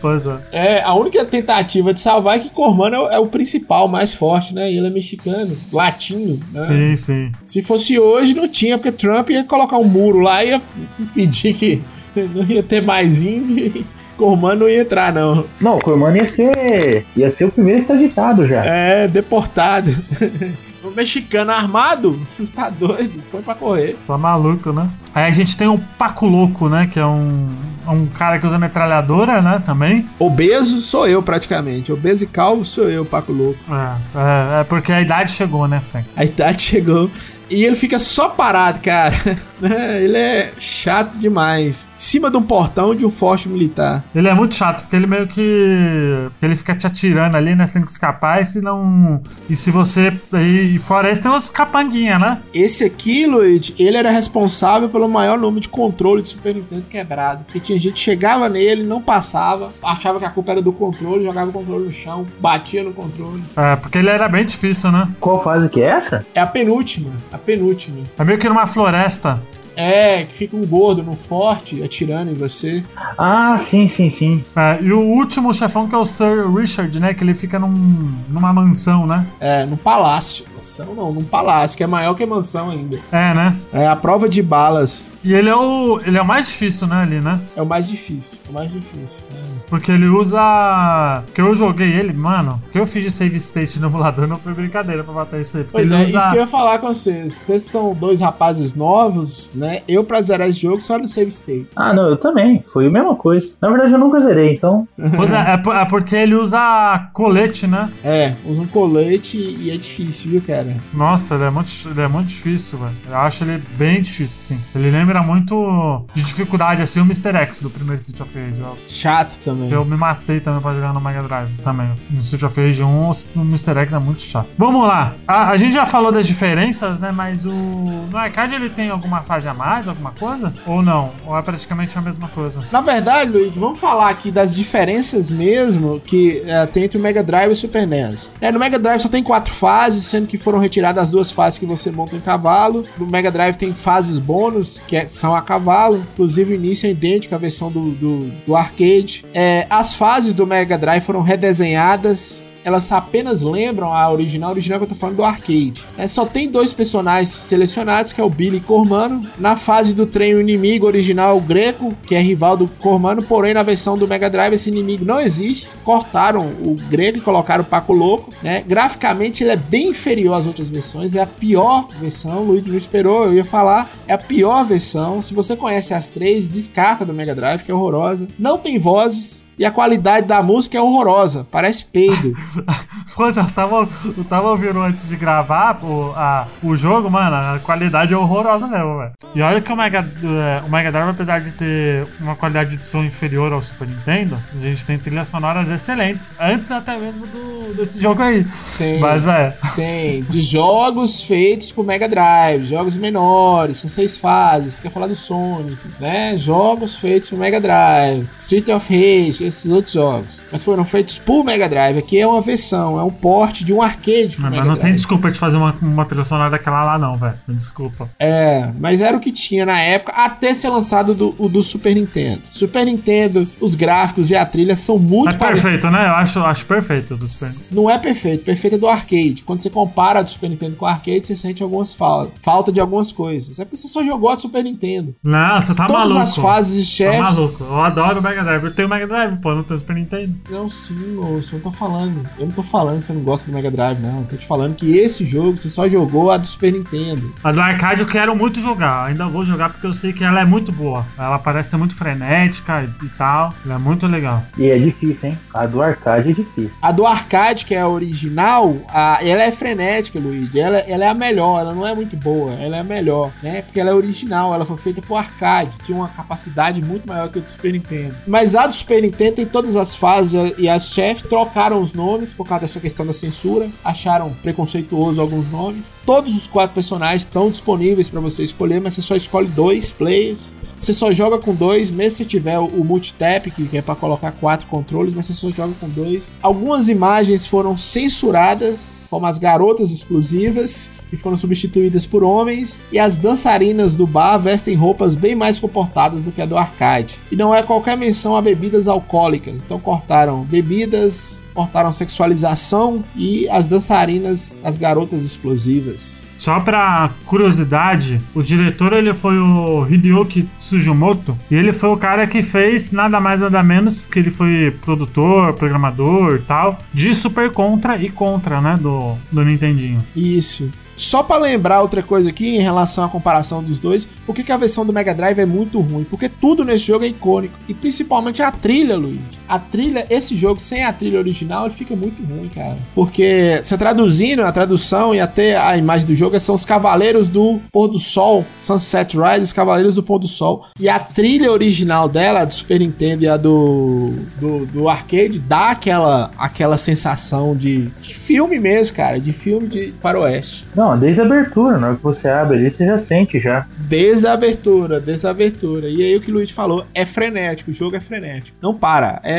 pois é. É, a única tentativa de salvar é que Cormano é o, é o principal, mais forte, né? Ele é mexicano, latino, né? Sim, sim. Se fosse hoje, não tinha, porque Trump ia colocar um muro lá e ia impedir que não ia ter mais índio Cormano não ia entrar, não. Não, o Cormano ia ser. ia ser o primeiro extraditado já. É, deportado. O mexicano armado, tá doido, foi pra correr. Tá maluco, né? Aí a gente tem o Paco Louco, né? Que é um, é um cara que usa metralhadora, né? Também. Obeso sou eu, praticamente. Obeso e calvo sou eu, Paco Louco. É, é, é porque a idade chegou, né, Frank? A idade chegou. E ele fica só parado, cara. Ele é chato demais. Em cima de um portão de um forte militar. Ele é muito chato, porque ele meio que. Ele fica te atirando ali, né? Você tem que escapar, e se não. E se você. E, fora isso, tem os capanguinha, né? Esse aqui, Luigi, ele era responsável pelo maior número de controle de Super Nintendo quebrado. Porque tinha gente que chegava nele, não passava, achava que a culpa era do controle, jogava o controle no chão, batia no controle. É, porque ele era bem difícil, né? Qual fase que é essa? É a penúltima, a penúltima. É meio que numa floresta. É, que fica um gordo no forte atirando em você. Ah, sim, sim, sim. É, e o último chefão que é o Sir Richard, né? Que ele fica num, numa mansão, né? É, num palácio. Mansão não, num palácio, que é maior que a mansão ainda. É, né? É a prova de balas. E ele é o. Ele é o mais difícil, né, ali, né? É o mais difícil. O mais difícil. É. Porque ele usa. Que eu joguei ele, mano. O que eu fiz de save state no emulador não foi brincadeira pra matar isso aí. Porque Pois ele é, usa. isso que eu ia falar com vocês. Vocês são dois rapazes novos, né? Eu, pra zerar esse jogo, só no save state. Ah, não, eu também. Foi a mesma coisa. Na verdade, eu nunca zerei, então. Pois é, é, é porque ele usa colete, né? É, usa um colete e é difícil, viu, cara? Nossa, ele é muito, ele é muito difícil, velho. Eu acho ele bem difícil, sim. Ele lembra muito de dificuldade, assim, o Mr. X do primeiro Street of Rage. Eu, Chato também. eu me matei também pra jogar no Mega Drive também. No Street of Rage 1, o Mr. X é muito chato. Vamos lá. A, a gente já falou das diferenças, né? Mas o. No arcade ele tem alguma fase a mais, alguma coisa? Ou não? Ou é praticamente a mesma coisa? Na verdade, Luigi, vamos falar aqui das diferenças mesmo que é, tem entre o Mega Drive e o Super NES. É, no Mega Drive só tem quatro fases, sendo que foram retiradas as duas fases que você monta em cavalo. No Mega Drive tem fases bônus, que é- são a cavalo. Inclusive o início é idêntico à versão do, do, do arcade. É, as fases do Mega Drive foram redesenhadas. Elas apenas lembram a original, a original que eu tô falando do arcade. É, só tem dois personagens selecionados, que é o Billy Cormano. Na fase do trem, o inimigo original é o Greco, que é rival do Cormano, porém na versão do Mega Drive esse inimigo não existe. Cortaram o Greco e colocaram o Paco Louco. Né? Graficamente ele é bem inferior às outras versões, é a pior versão. O Luiz não esperou, eu ia falar. É a pior versão. Se você conhece as três, descarta do Mega Drive, que é horrorosa. Não tem vozes e a qualidade da música é horrorosa, parece peido. É, eu tava, eu tava ouvindo antes de gravar o, a, o jogo, mano, a qualidade é horrorosa mesmo, velho. E olha que o Mega, é, o Mega Drive, apesar de ter uma qualidade de som inferior ao Super Nintendo, a gente tem trilhas sonoras excelentes, antes até mesmo do, desse jogo aí. Tem, Mas, velho, tem de jogos feitos pro Mega Drive, jogos menores, com seis fases. Quer falar do Sonic, né? Jogos feitos pro Mega Drive, Street of Rage, esses outros jogos. Mas foram feitos pro Mega Drive. Aqui é uma versão, é um port de um arcade mas Mega não tem Drive. desculpa de fazer uma, uma trilha sonora daquela lá, não, velho. Desculpa. É, mas era o que tinha na época, até ser lançado do, o do Super Nintendo. Super Nintendo, os gráficos e a trilha são muito É perfeito, né? Eu acho, acho perfeito do Super Nintendo. Não é perfeito, perfeito é do arcade. Quando você compara do Super Nintendo com o arcade, você sente algumas faltas. Falta de algumas coisas. É porque você só jogou a do Super Nintendo. Não, você tá Todas maluco. as fases de Tá chefes. maluco. Eu adoro o Mega Drive. Eu tenho o Mega Drive, pô, não tenho o Super Nintendo. Não, sim, moço, eu tô falando. Eu não tô falando que você não gosta do Mega Drive, não. Eu tô te falando que esse jogo você só jogou a do Super Nintendo. A do arcade eu quero muito jogar. Ainda vou jogar porque eu sei que ela é muito boa. Ela parece ser muito frenética e tal. Ela é muito legal. E é difícil, hein? A do arcade é difícil. A do arcade, que é a original, a, ela é frenética, Luigi. Ela, ela é a melhor, ela não é muito boa, ela é a melhor, né? Porque ela é original, ela foi feita pro arcade. Tinha uma capacidade muito maior que a do Super Nintendo. Mas a do Super Nintendo tem todas as fases e as chefes trocaram os nomes por causa dessa questão da censura. Acharam preconceituoso alguns nomes. Todos os quatro personagens estão disponíveis para você escolher, mas você só escolhe dois players. Você só joga com dois, mesmo se tiver o, multitap, que é para colocar quatro controles, mas você só joga com dois. Algumas imagens foram censuradas, como as garotas explosivas, que foram substituídas por homens, e as dançarinas do bar vestem roupas bem mais comportadas do que a do arcade. E não é qualquer menção a bebidas alcoólicas, então cortaram bebidas, cortaram sexualização e as dançarinas, as garotas explosivas. Só pra curiosidade, o diretor ele foi o Hideyuki Sugimoto e ele foi o cara que fez nada mais nada menos que ele foi produtor, programador e tal de Super Contra e Contra, né, do, do Nintendinho. Isso. Só pra lembrar outra coisa aqui em relação à comparação dos dois, por que a versão do Mega Drive é muito ruim? Porque tudo nesse jogo é icônico e principalmente a trilha, Luigi. A trilha, esse jogo sem a trilha original, ele fica muito ruim, cara. Porque você traduzindo a tradução e até a imagem do jogo são os Cavaleiros do Pôr do Sol, Sunset Riders, Cavaleiros do Pôr do Sol. E a trilha original dela, a do Super Nintendo e a do, do, do arcade, dá aquela, aquela sensação de, de filme mesmo, cara, de filme de faroeste. Não, desde a abertura, na hora que você abre ali, você já sente já. Desde a abertura, desde a abertura. E aí o que o Luiz falou, é frenético, o jogo é frenético. Não para, é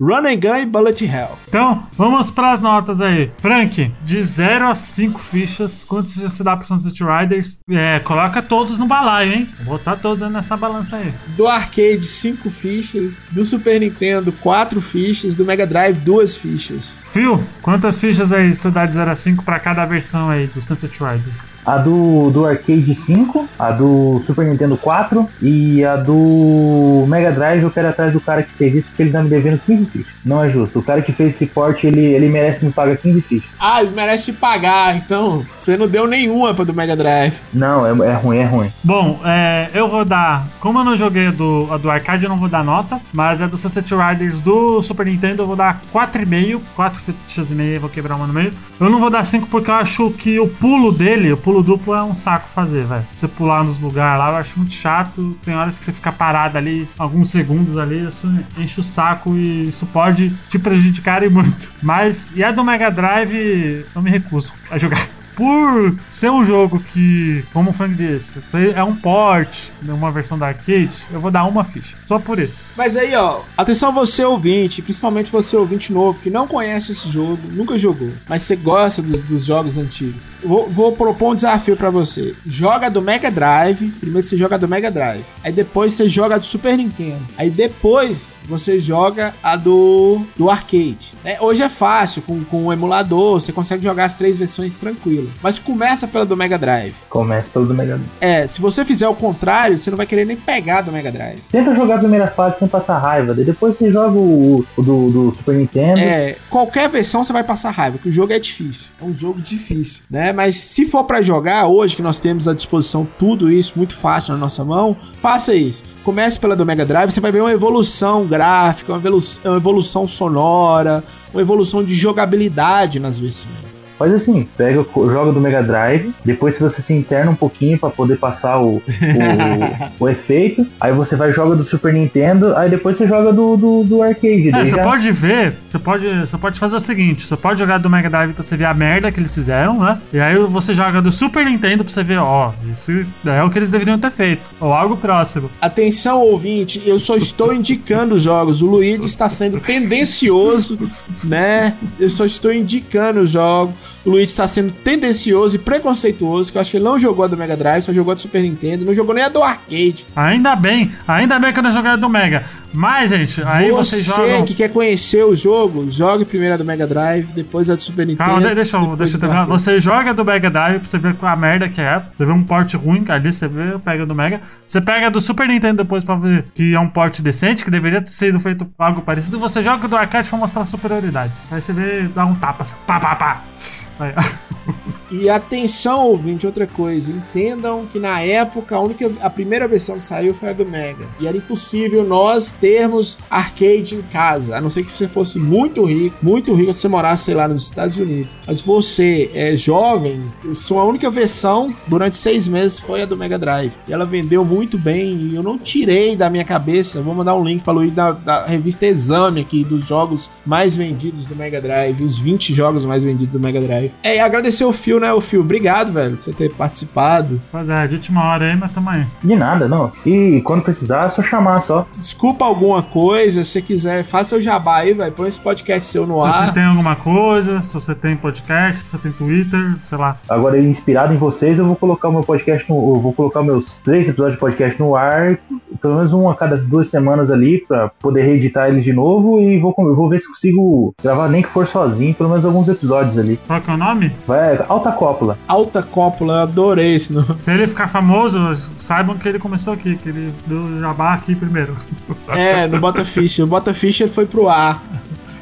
run and gun e bullet hell. Então, vamos pras notas aí. Frank, de 0 a 5 fichas, quantos você dá pro Sunset Riders? É, coloca todos no balaio, hein? Vou botar todos nessa balança aí. Do arcade, 5 fichas. Do Super Nintendo, 4 fichas. Do Mega Drive, 2 fichas. Phil, quantas fichas aí você dá de 0 a 5 pra cada versão aí do Sunset Riders? A do, do Arcade 5, a do Super Nintendo 4 e a do Mega Drive eu quero atrás do cara que fez isso porque ele tá me devendo 15 fichas. Não é justo. O cara que fez esse porte, ele, ele merece me pagar 15 fichas. Ah, ele merece te pagar, então você não deu nenhuma pra do Mega Drive. Não, é, é ruim, é ruim. Bom, é, eu vou dar. Como eu não joguei a do, a do arcade, eu não vou dar nota. Mas a do Sunset Riders do Super Nintendo eu vou dar 4,5. 4 fichas e meia, vou quebrar uma no meio. Eu não vou dar 5 porque eu acho que o pulo dele, o pulo duplo, é um saco fazer, velho. Você pular nos lugares lá, eu acho muito chato. Tem horas que você fica parado ali, alguns segundos ali, isso enche o saco e isso pode te prejudicar muito. Mas, e a do Mega Drive, eu me recuso a jogar por ser um jogo que, como o Frank disse, é um port, uma versão da arcade, eu vou dar uma ficha. Só por isso. Mas aí, ó, atenção você ouvinte, principalmente você ouvinte novo que não conhece esse jogo, nunca jogou, mas você gosta dos, dos jogos antigos. Vou, vou, propor um desafio para você. Joga do Mega Drive, primeiro você joga do Mega Drive, aí depois você joga do Super Nintendo, aí depois você joga a do, do arcade. É, hoje é fácil, com, com um emulador, você consegue jogar as três versões tranquilo. Mas começa pela do Mega Drive. Começa pelo do Mega Drive. É, se você fizer o contrário, você não vai querer nem pegar do Mega Drive. Tenta jogar a primeira fase sem passar raiva, depois você joga o, o do, do Super Nintendo. É, qualquer versão você vai passar raiva, porque o jogo é difícil. É um jogo difícil, né? Mas se for para jogar hoje, que nós temos à disposição tudo isso muito fácil na nossa mão, faça isso. Comece pela do Mega Drive, você vai ver uma evolução gráfica, uma evolução, uma evolução sonora, uma evolução de jogabilidade nas versões. Faz assim, pega, joga do Mega Drive, depois você se interna um pouquinho para poder passar o, o, o, efeito, aí você vai joga do Super Nintendo, aí depois você joga do, do, do arcade. É, você já... pode ver, você pode, você pode fazer o seguinte, você pode jogar do Mega Drive pra você ver a merda que eles fizeram, né? E aí você joga do Super Nintendo pra você ver, ó, isso é o que eles deveriam ter feito, ou algo próximo. Atenção, ouvinte, eu só estou indicando os jogos, o Luigi está sendo tendencioso, né? Eu só estou indicando os jogos. O Luigi está sendo tendencioso e preconceituoso, que eu acho que ele não jogou a do Mega Drive, só jogou a do Super Nintendo, não jogou nem a do arcade. Ainda bem, ainda bem que eu não joguei a do Mega. Mas, gente, aí vocês Você jogam. que quer conhecer o jogo, jogue primeiro a do Mega Drive, depois a do Super Nintendo. Calma, de- deixa eu, deixa eu terminar. Você joga do Mega Drive pra você ver a merda que é. Você vê um porte ruim, ali você vê, pega do Mega. Você pega do Super Nintendo depois pra ver que é um porte decente, que deveria ter sido feito algo parecido. Você joga do arcade pra mostrar a superioridade. Aí você vê, dá um tapa, assim, pá, pá, pá. Aí, E atenção, ouvinte, outra coisa. Entendam que na época a única a primeira versão que saiu foi a do Mega. E era impossível nós termos arcade em casa. A não ser que você fosse muito rico, muito rico, se você morasse, sei lá, nos Estados Unidos. Mas você é jovem, sua única versão durante seis meses foi a do Mega Drive. E ela vendeu muito bem. E eu não tirei da minha cabeça. Vou mandar um link para Luiz da, da revista Exame aqui dos jogos mais vendidos do Mega Drive, os 20 jogos mais vendidos do Mega Drive. É, e agradecer o Phil, né? O Phil, obrigado, velho, por você ter participado. pois é, de última hora aí, mas tamo aí. De nada, não. E quando precisar, é só chamar só. Desculpa alguma coisa, se você quiser, faça o jabá aí, velho. Põe esse podcast seu no Se ar. você tem alguma coisa, se você tem podcast, se você tem Twitter, sei lá. Agora, inspirado em vocês, eu vou colocar o meu podcast no. Eu vou colocar meus três episódios de podcast no ar, pelo menos um a cada duas semanas ali, pra poder reeditar eles de novo. E vou, vou ver se consigo gravar, nem que for sozinho, pelo menos alguns episódios ali. Qual que é o nome? Vai, alta cópula. Alta Cópula, eu adorei esse nome. Se ele ficar famoso, saibam que ele começou aqui, que ele deu jabá aqui primeiro. É, no Bota Ficha. O Bota Ficha foi pro ar.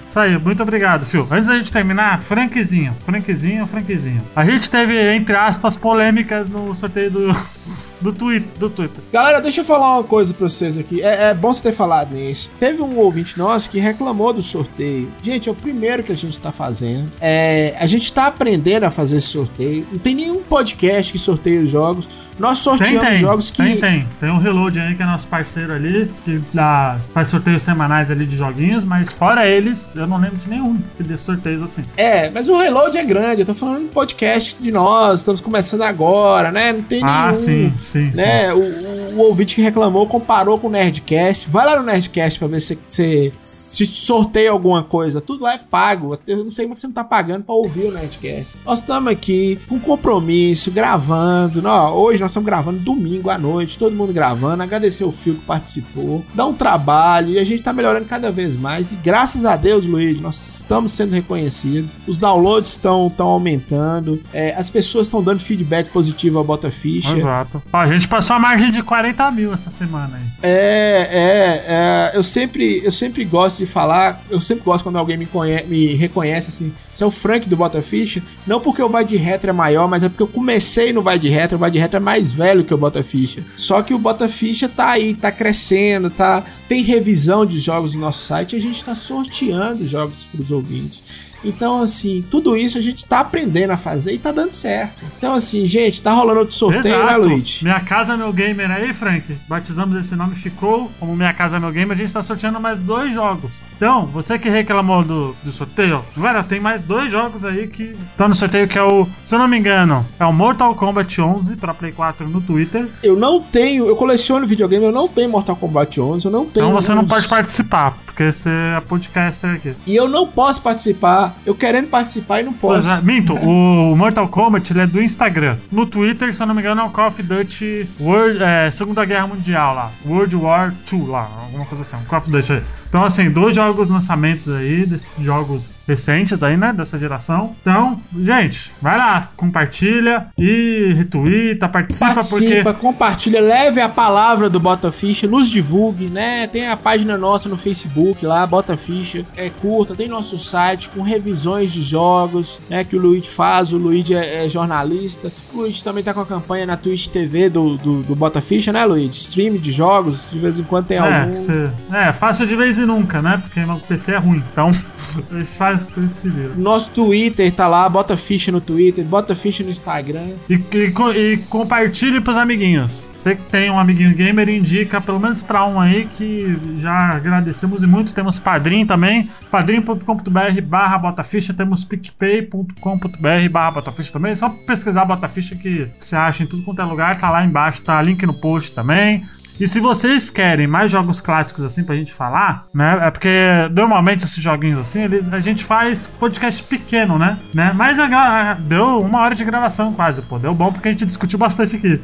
Isso aí, muito obrigado, Phil. Antes da gente terminar, Frankzinho, Frankzinho, Frankzinho. A gente teve, entre aspas, polêmicas no sorteio do, do, tweet, do Twitter. Galera, deixa eu falar uma coisa pra vocês aqui. É, é bom você ter falado nisso. Teve um ouvinte nosso que reclamou do sorteio. Gente, é o primeiro que a gente tá fazendo. É, a gente tá aprendendo a fazer esse sorteio. Não tem nenhum podcast que sorteia os jogos. Nós Tem, sorteamos tem, jogos que. tem, tem. Tem um Reload aí que é nosso parceiro ali, que dá, faz sorteios semanais ali de joguinhos, mas fora eles, eu não lembro de nenhum que dê sorteios assim. É, mas o reload é grande. Eu tô falando de podcast de nós, estamos começando agora, né? Não tem Ah, nenhum. sim, sim, sim. Né? O, o- o ouvinte que reclamou comparou com o Nerdcast. Vai lá no Nerdcast pra ver se você sorteia alguma coisa. Tudo lá é pago. Eu não sei como você não tá pagando pra ouvir o Nerdcast. Nós estamos aqui com compromisso, gravando. Nó, hoje nós estamos gravando domingo à noite, todo mundo gravando. Agradecer o Fio que participou. Dá um trabalho e a gente tá melhorando cada vez mais. E graças a Deus, Luiz, nós estamos sendo reconhecidos. Os downloads estão estão aumentando. É, as pessoas estão dando feedback positivo ao Bota Ficha. Exato. Ó, a gente passou a margem de 40 mil essa semana aí. É, é, é, eu sempre, eu sempre gosto de falar, eu sempre gosto quando alguém me, conhe- me reconhece assim, você é o Frank do Bota Ficha, não porque o Vai de Retro é maior, mas é porque eu comecei no Vai de Retro, o Vai de Retro é mais velho que o Bota Ficha. Só que o Bota Ficha tá aí, tá crescendo, tá, tem revisão de jogos no nosso site, a gente tá sorteando jogos pros ouvintes. Então, assim, tudo isso a gente tá aprendendo a fazer e tá dando certo. Então, assim, gente, tá rolando outro sorteio, né, Luiz? Minha Casa Meu Gamer aí, Frank. Batizamos esse nome, ficou como Minha Casa Meu Gamer. A gente tá sorteando mais dois jogos. Então, você que reclamou do, do sorteio, agora tem mais dois jogos aí que estão no sorteio, que é o, se eu não me engano, é o Mortal Kombat 11 pra Play 4 no Twitter. Eu não tenho, eu coleciono videogame, eu não tenho Mortal Kombat 11, eu não tenho. Então você não uns- pode participar, porque você é podcaster aqui. E eu não posso participar, eu querendo participar e não posso. é, minto, o Mortal Kombat ele é do Instagram. No Twitter, se eu não me engano, é o Call of Duty World, é, Segunda Guerra Mundial lá. World War II lá, alguma coisa assim. Call of Duty aí. Então, assim, dois jogos lançamentos aí, desses jogos recentes aí, né, dessa geração. Então, gente, vai lá, compartilha e retweeta, participa, Participa, porque... compartilha, leve a palavra do Bota Ficha, nos divulgue, né? Tem a página nossa no Facebook lá, Bota Ficha, é curta, tem nosso site com revisões de jogos, né? Que o Luigi faz, o Luigi é, é jornalista, o Luigi também tá com a campanha na Twitch TV do, do, do Bota Ficha, né, Luigi? Stream de jogos, de vez em quando tem É, alguns. cê- é, fácil de vez e nunca, né? Porque meu PC é ruim. Então, eles fazem o que eles se viram. Nosso Twitter tá lá, bota ficha no Twitter, bota ficha no Instagram. E, e, e compartilhe pros amiguinhos. Você que tem um amiguinho gamer, indica pelo menos pra um aí que já agradecemos e muito. Temos Padrim também, padrim.com.br barra botaficha. Temos picpay.com.br barra botaficha também. É só pesquisar botaficha que você acha em tudo quanto é lugar. Tá lá embaixo, tá link no post também. E se vocês querem mais jogos clássicos assim pra gente falar, né? É porque normalmente esses joguinhos assim, eles, a gente faz podcast pequeno, né? né? Mas deu uma hora de gravação quase, pô. Deu bom porque a gente discutiu bastante aqui.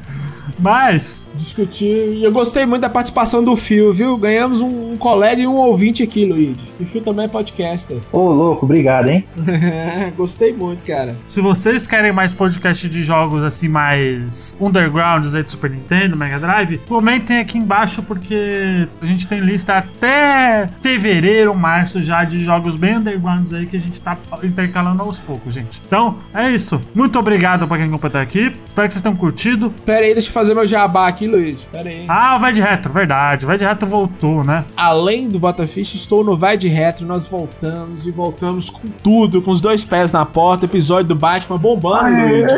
Mas. Discutir. E eu gostei muito da participação do Fio, viu? Ganhamos um, um colega e um ouvinte aqui, Luigi. E o Fio também é podcaster. Ô, louco, obrigado, hein? gostei muito, cara. Se vocês querem mais podcast de jogos assim, mais undergrounds aí do Super Nintendo, Mega Drive, comentem aqui embaixo, porque a gente tem lista até fevereiro, março já de jogos bem undergrounds aí que a gente tá intercalando aos poucos, gente. Então, é isso. Muito obrigado pra quem acompanhou aqui. Espero que vocês tenham curtido. Pera aí, deixa eu fazer meu jabá aqui, Luiz. Pera aí. Ah, Vai de Retro, verdade. Vai de Retro voltou, né? Além do Botafish, estou no Vai de Retro. Nós voltamos e voltamos com tudo, com os dois pés na porta. Episódio do Batman bombando, Luiz.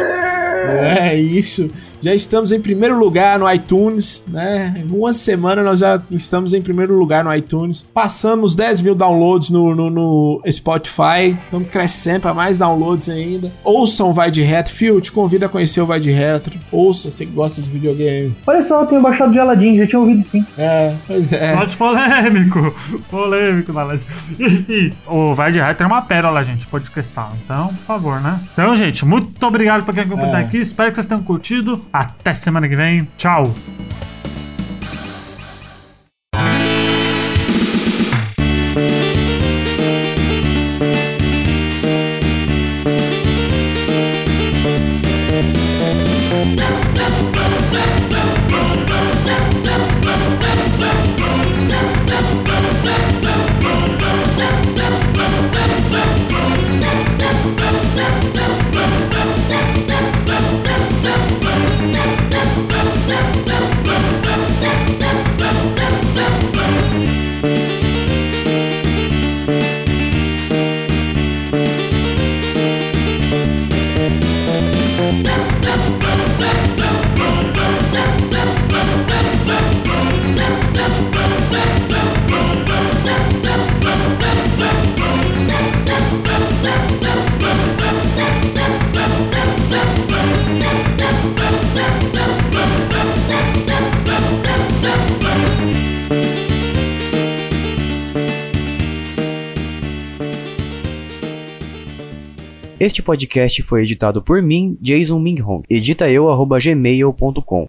É isso. Já estamos em primeiro lugar no iTunes, né? Em uma semana nós já estamos em primeiro lugar no iTunes. Passamos 10 mil downloads no, no, no Spotify. Estamos crescendo para mais downloads ainda. Ouçam o Vai de Retro. Phil, te convido a conhecer o Vai de Retro. Ouça, você que gosta de videogame. Olha só, eu tenho baixado de Aladdin, já tinha ouvido sim. É, pois é. Pode polêmico. Polêmico, Aladdin. E o Vai de Retro é uma pérola, gente. Pode testar. Então, por favor, né? Então, gente, muito obrigado por quem acompanhou É. aqui. Espero que vocês tenham curtido. Até semana que vem. Tchau. Este podcast foi editado por mim, Jason Minghong. Edita eu, gmail.com.